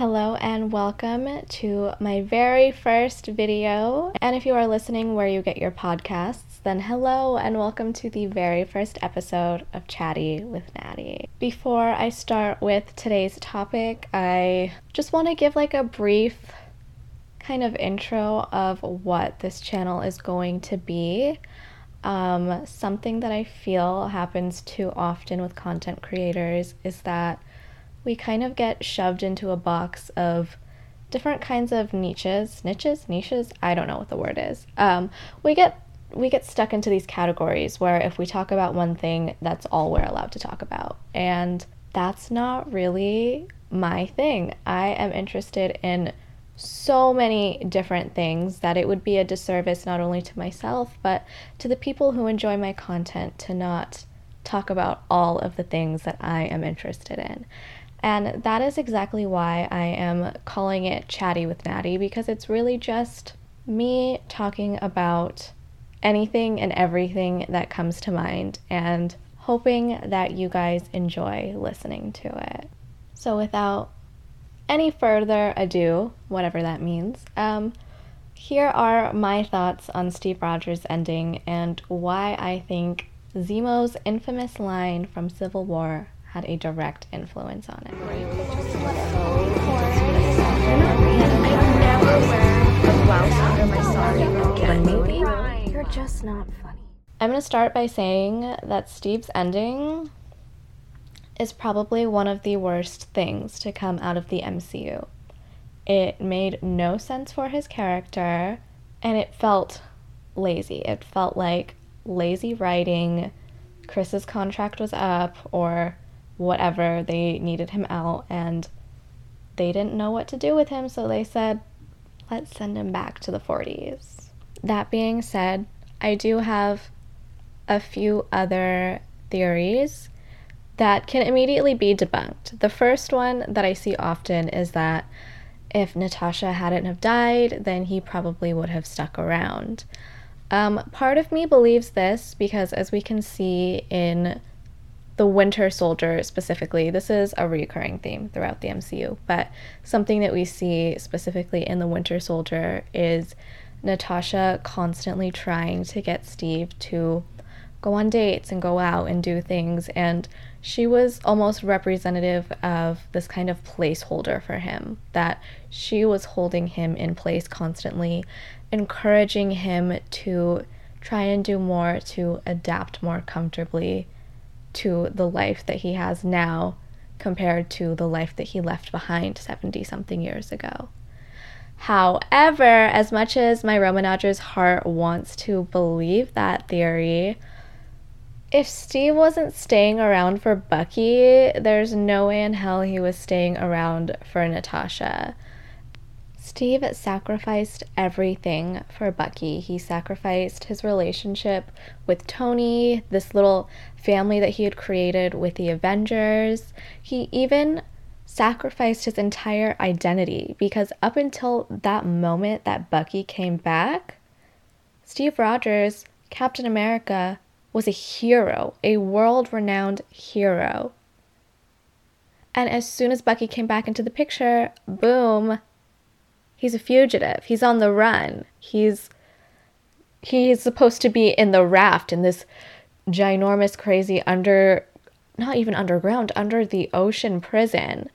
Hello and welcome to my very first video. And if you are listening where you get your podcasts, then hello and welcome to the very first episode of Chatty with Natty. Before I start with today's topic, I just want to give like a brief kind of intro of what this channel is going to be. Um, something that I feel happens too often with content creators is that we kind of get shoved into a box of different kinds of niches, niches, niches. I don't know what the word is. Um, we get we get stuck into these categories where if we talk about one thing, that's all we're allowed to talk about, and that's not really my thing. I am interested in so many different things that it would be a disservice not only to myself but to the people who enjoy my content to not talk about all of the things that I am interested in. And that is exactly why I am calling it Chatty with Natty because it's really just me talking about anything and everything that comes to mind and hoping that you guys enjoy listening to it. So, without any further ado, whatever that means, um, here are my thoughts on Steve Rogers' ending and why I think Zemo's infamous line from Civil War had a direct influence on it. You're just not funny. I'm going to start by saying that Steve's ending is probably one of the worst things to come out of the MCU. It made no sense for his character, and it felt lazy. It felt like lazy writing. Chris's contract was up, or whatever, they needed him out and they didn't know what to do with him, so they said, let's send him back to the 40s. That being said, I do have a few other theories that can immediately be debunked. The first one that I see often is that if Natasha hadn't have died, then he probably would have stuck around. Um, part of me believes this because, as we can see in the Winter Soldier specifically, this is a recurring theme throughout the MCU, but something that we see specifically in the Winter Soldier is Natasha constantly trying to get Steve to go on dates and go out and do things. And she was almost representative of this kind of placeholder for him, that she was holding him in place constantly, encouraging him to try and do more, to adapt more comfortably to the life that he has now compared to the life that he left behind 70 something years ago. However, as much as my Romanogers heart wants to believe that theory, if Steve wasn't staying around for Bucky, there's no way in hell he was staying around for Natasha. Steve sacrificed everything for Bucky. He sacrificed his relationship with Tony, this little family that he had created with the Avengers. He even sacrificed his entire identity because up until that moment that Bucky came back, Steve Rogers, Captain America, was a hero, a world renowned hero. And as soon as Bucky came back into the picture, boom, he's a fugitive. He's on the run. He's he's supposed to be in the raft in this ginormous crazy under not even underground, under the ocean prison.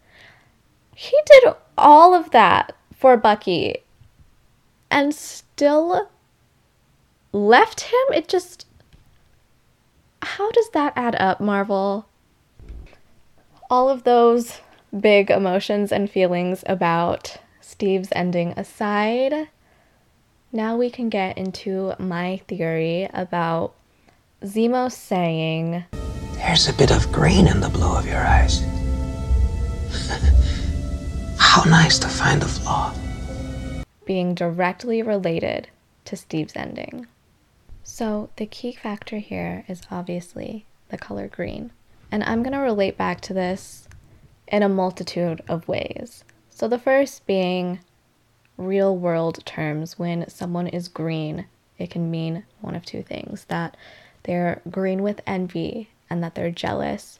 He did all of that for Bucky and still left him. It just how does that add up, Marvel? All of those big emotions and feelings about Steve's ending aside, now we can get into my theory about Zemo saying, There's a bit of green in the blue of your eyes. How nice to find a flaw. Being directly related to Steve's ending. So, the key factor here is obviously the color green. And I'm going to relate back to this in a multitude of ways. So, the first being real world terms. When someone is green, it can mean one of two things that they're green with envy and that they're jealous,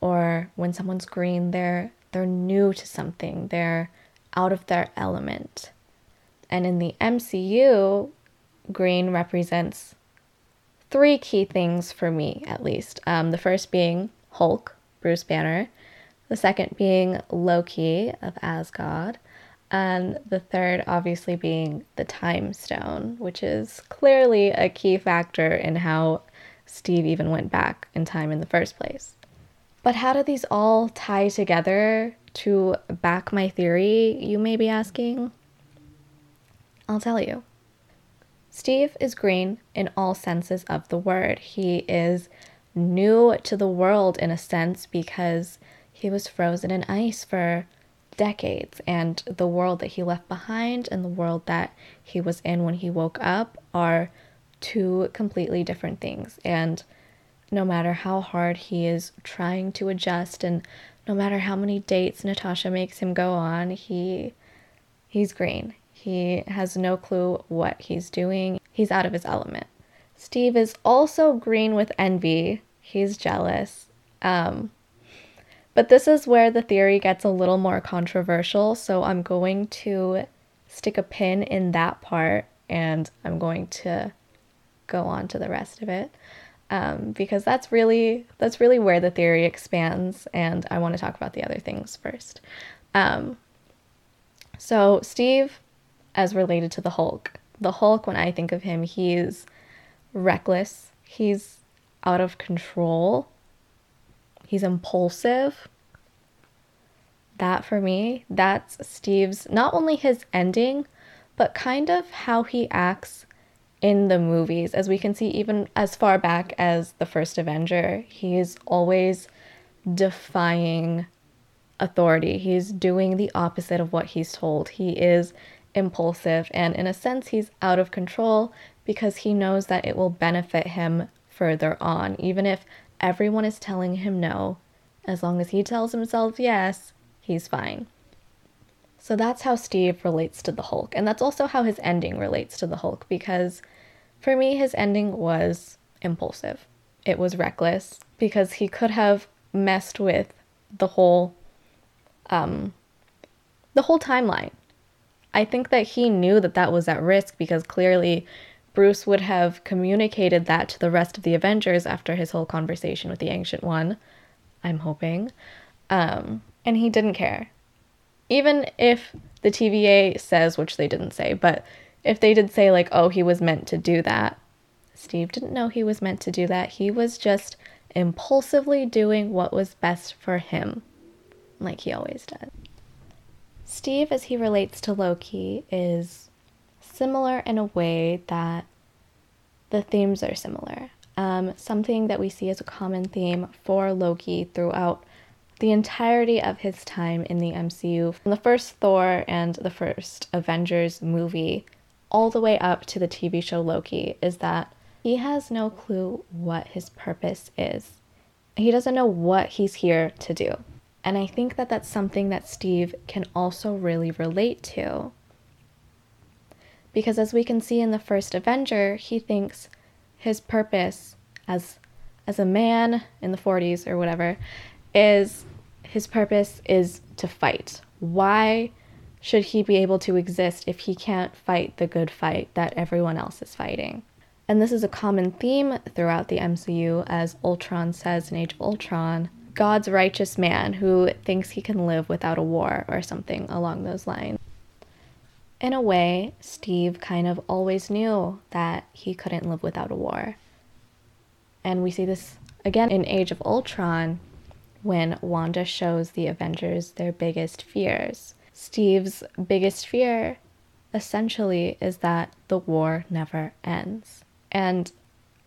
or when someone's green, they're they're new to something, they're out of their element. And in the MCU, green represents three key things for me, at least. Um, the first being Hulk, Bruce Banner, the second being Loki of Asgard, and the third obviously being the Time Stone, which is clearly a key factor in how Steve even went back in time in the first place. But how do these all tie together to back my theory, you may be asking? I'll tell you. Steve is green in all senses of the word. He is new to the world in a sense because he was frozen in ice for decades, and the world that he left behind and the world that he was in when he woke up are two completely different things. And no matter how hard he is trying to adjust and no matter how many dates Natasha makes him go on, he he's green. He has no clue what he's doing. He's out of his element. Steve is also green with envy. He's jealous. Um, but this is where the theory gets a little more controversial, so I'm going to stick a pin in that part and I'm going to go on to the rest of it. Um, because that's really that's really where the theory expands, and I want to talk about the other things first. Um, so Steve, as related to the Hulk, the Hulk, when I think of him, he's reckless, he's out of control, he's impulsive. That for me, that's Steve's not only his ending, but kind of how he acts in the movies, as we can see, even as far back as the first Avenger, he's always defying authority. He's doing the opposite of what he's told. He is impulsive, and in a sense, he's out of control because he knows that it will benefit him further on. Even if everyone is telling him no, as long as he tells himself yes, he's fine. So that's how Steve relates to the Hulk. And that's also how his ending relates to the Hulk because for me, his ending was impulsive. It was reckless because he could have messed with the whole um the whole timeline. I think that he knew that that was at risk because clearly Bruce would have communicated that to the rest of the Avengers after his whole conversation with the Ancient One. I'm hoping. Um, and he didn't care. Even if the TVA says, which they didn't say, but if they did say, like, oh, he was meant to do that, Steve didn't know he was meant to do that. He was just impulsively doing what was best for him, like he always does. Steve, as he relates to Loki, is similar in a way that the themes are similar. Um, something that we see as a common theme for Loki throughout the entirety of his time in the MCU, from the first Thor and the first Avengers movie, all the way up to the TV show Loki is that he has no clue what his purpose is. He doesn't know what he's here to do. And I think that that's something that Steve can also really relate to. Because as we can see in the first Avenger, he thinks his purpose as as a man in the 40s or whatever is his purpose is to fight. Why should he be able to exist if he can't fight the good fight that everyone else is fighting? And this is a common theme throughout the MCU, as Ultron says in Age of Ultron God's righteous man who thinks he can live without a war, or something along those lines. In a way, Steve kind of always knew that he couldn't live without a war. And we see this again in Age of Ultron when Wanda shows the Avengers their biggest fears. Steve's biggest fear essentially is that the war never ends. And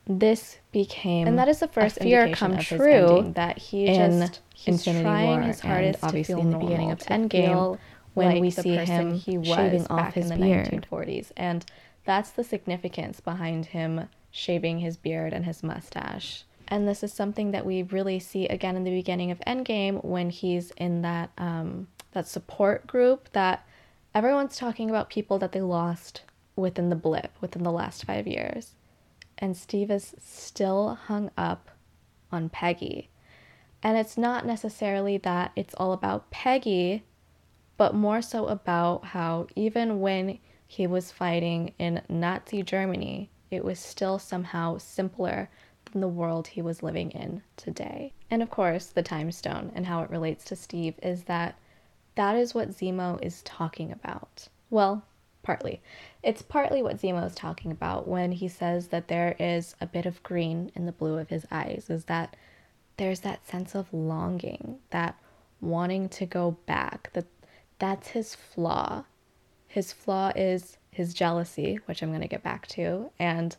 this became and that is the first fear come true that he just he's Infinity trying War his hardest to feel in the beginning of Endgame when like we see him he was shaving off back his in the beard. 1940s and that's the significance behind him shaving his beard and his mustache and this is something that we really see again in the beginning of Endgame when he's in that um, that support group that everyone's talking about people that they lost within the blip within the last five years. And Steve is still hung up on Peggy. And it's not necessarily that it's all about Peggy, but more so about how even when he was fighting in Nazi Germany, it was still somehow simpler than the world he was living in today. And of course, the time stone and how it relates to Steve is that that is what Zemo is talking about. Well, partly. It's partly what Zemo is talking about when he says that there is a bit of green in the blue of his eyes, is that there's that sense of longing, that wanting to go back, that that's his flaw. His flaw is his jealousy, which I'm going to get back to, and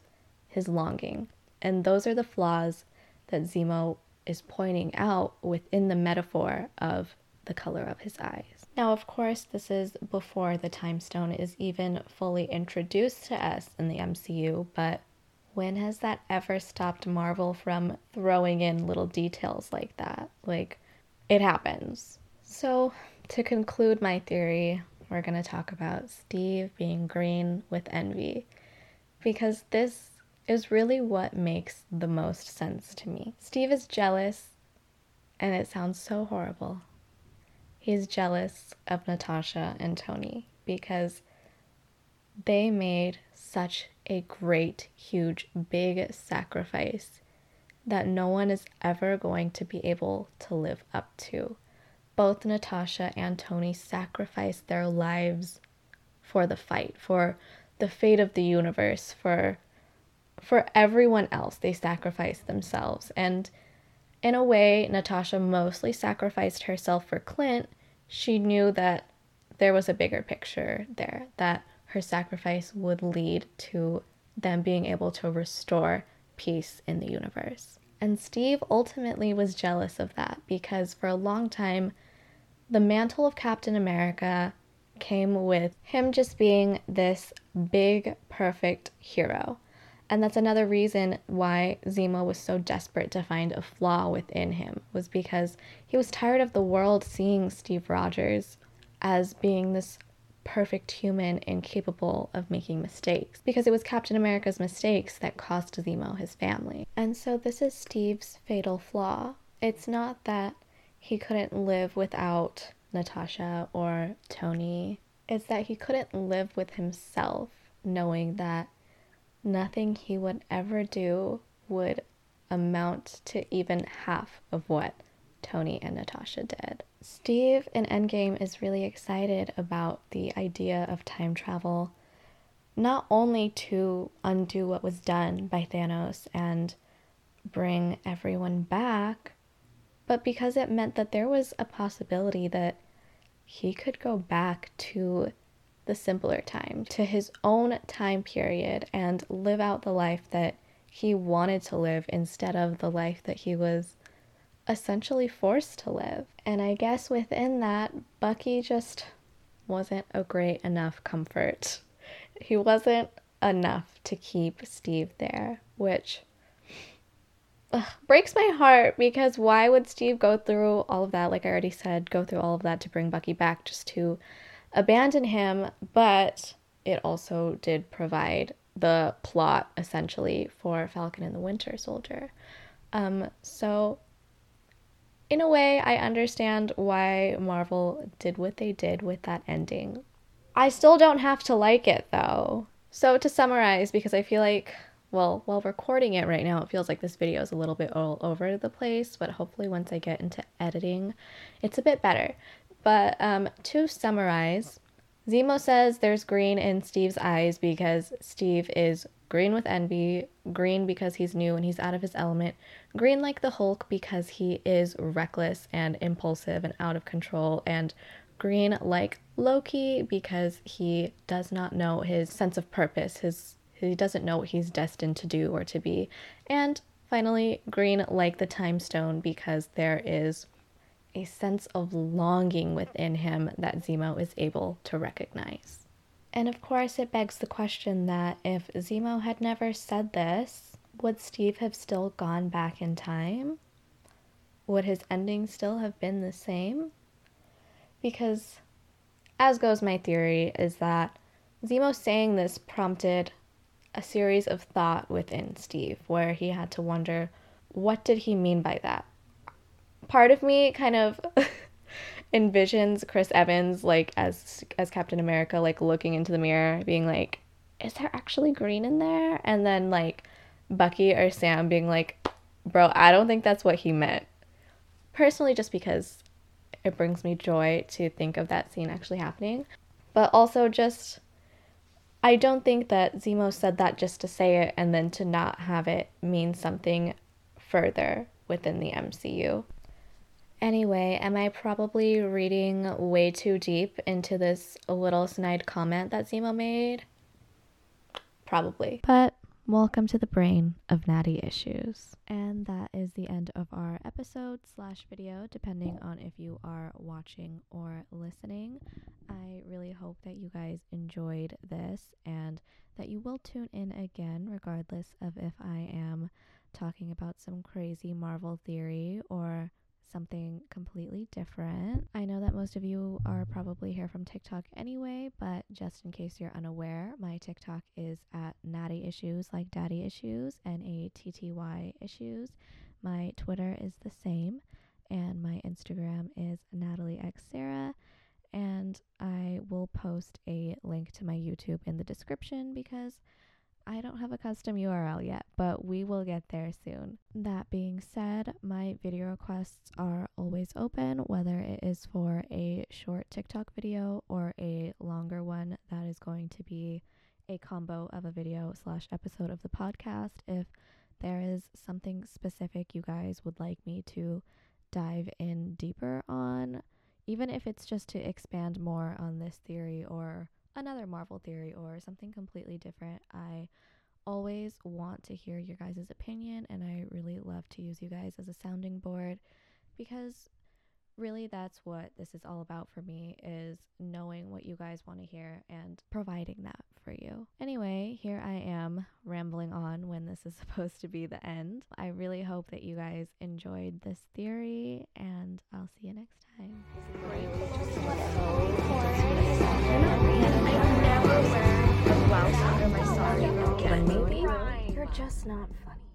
his longing. And those are the flaws that Zemo is pointing out within the metaphor of the color of his eyes. Now, of course, this is before the Time Stone is even fully introduced to us in the MCU, but when has that ever stopped Marvel from throwing in little details like that? Like, it happens. So, to conclude my theory, we're going to talk about Steve being green with envy because this is really what makes the most sense to me. Steve is jealous, and it sounds so horrible. He's jealous of Natasha and Tony because they made such a great, huge, big sacrifice that no one is ever going to be able to live up to. Both Natasha and Tony sacrificed their lives for the fight, for the fate of the universe, for for everyone else. They sacrificed themselves. And in a way, Natasha mostly sacrificed herself for Clint. She knew that there was a bigger picture there, that her sacrifice would lead to them being able to restore peace in the universe. And Steve ultimately was jealous of that because for a long time, the mantle of Captain America came with him just being this big, perfect hero. And that's another reason why Zemo was so desperate to find a flaw within him, was because he was tired of the world seeing Steve Rogers as being this perfect human incapable of making mistakes because it was Captain America's mistakes that cost Zemo his family. And so this is Steve's fatal flaw. It's not that he couldn't live without Natasha or Tony, it's that he couldn't live with himself knowing that nothing he would ever do would amount to even half of what Tony and Natasha did. Steve in Endgame is really excited about the idea of time travel, not only to undo what was done by Thanos and bring everyone back, but because it meant that there was a possibility that he could go back to the simpler time, to his own time period, and live out the life that he wanted to live instead of the life that he was essentially forced to live. And I guess within that, Bucky just wasn't a great enough comfort. He wasn't enough to keep Steve there, which ugh, breaks my heart because why would Steve go through all of that? Like I already said, go through all of that to bring Bucky back just to abandon him, but it also did provide the plot essentially for Falcon and the Winter Soldier. Um, so in a way, I understand why Marvel did what they did with that ending. I still don't have to like it though. So, to summarize, because I feel like, well, while recording it right now, it feels like this video is a little bit all over the place, but hopefully, once I get into editing, it's a bit better. But um, to summarize, Zemo says there's green in Steve's eyes because Steve is green with envy, green because he's new and he's out of his element, green like the Hulk because he is reckless and impulsive and out of control, and green like Loki because he does not know his sense of purpose, his he doesn't know what he's destined to do or to be. And finally, green like the time stone because there is a sense of longing within him that Zemo is able to recognize. And of course, it begs the question that if Zemo had never said this, would Steve have still gone back in time? Would his ending still have been the same? Because, as goes my theory, is that Zemo saying this prompted a series of thought within Steve where he had to wonder what did he mean by that? Part of me kind of envisions Chris Evans like as as Captain America like looking into the mirror being like is there actually green in there and then like Bucky or Sam being like bro I don't think that's what he meant personally just because it brings me joy to think of that scene actually happening but also just I don't think that Zemo said that just to say it and then to not have it mean something further within the MCU. Anyway, am I probably reading way too deep into this little snide comment that Zemo made? Probably. But welcome to the brain of natty issues. And that is the end of our episode slash video, depending on if you are watching or listening. That you guys enjoyed this and that you will tune in again, regardless of if I am talking about some crazy Marvel theory or something completely different. I know that most of you are probably here from TikTok anyway, but just in case you're unaware, my TikTok is at Natty Issues, like Daddy Issues, N A T T Y Issues. My Twitter is the same, and my Instagram is Natalie X Sarah. And I will post a link to my YouTube in the description because I don't have a custom URL yet, but we will get there soon. That being said, my video requests are always open, whether it is for a short TikTok video or a longer one that is going to be a combo of a video slash episode of the podcast. If there is something specific you guys would like me to dive in deeper on, even if it's just to expand more on this theory or another Marvel theory or something completely different. I always want to hear your guys' opinion, and I really love to use you guys as a sounding board because really that's what this is all about for me is knowing what you guys want to hear and providing that for you. Anyway, here I am rambling on when this is supposed to be the end. I really hope that you guys enjoyed this theory and I'll see you next time. You're just not funny.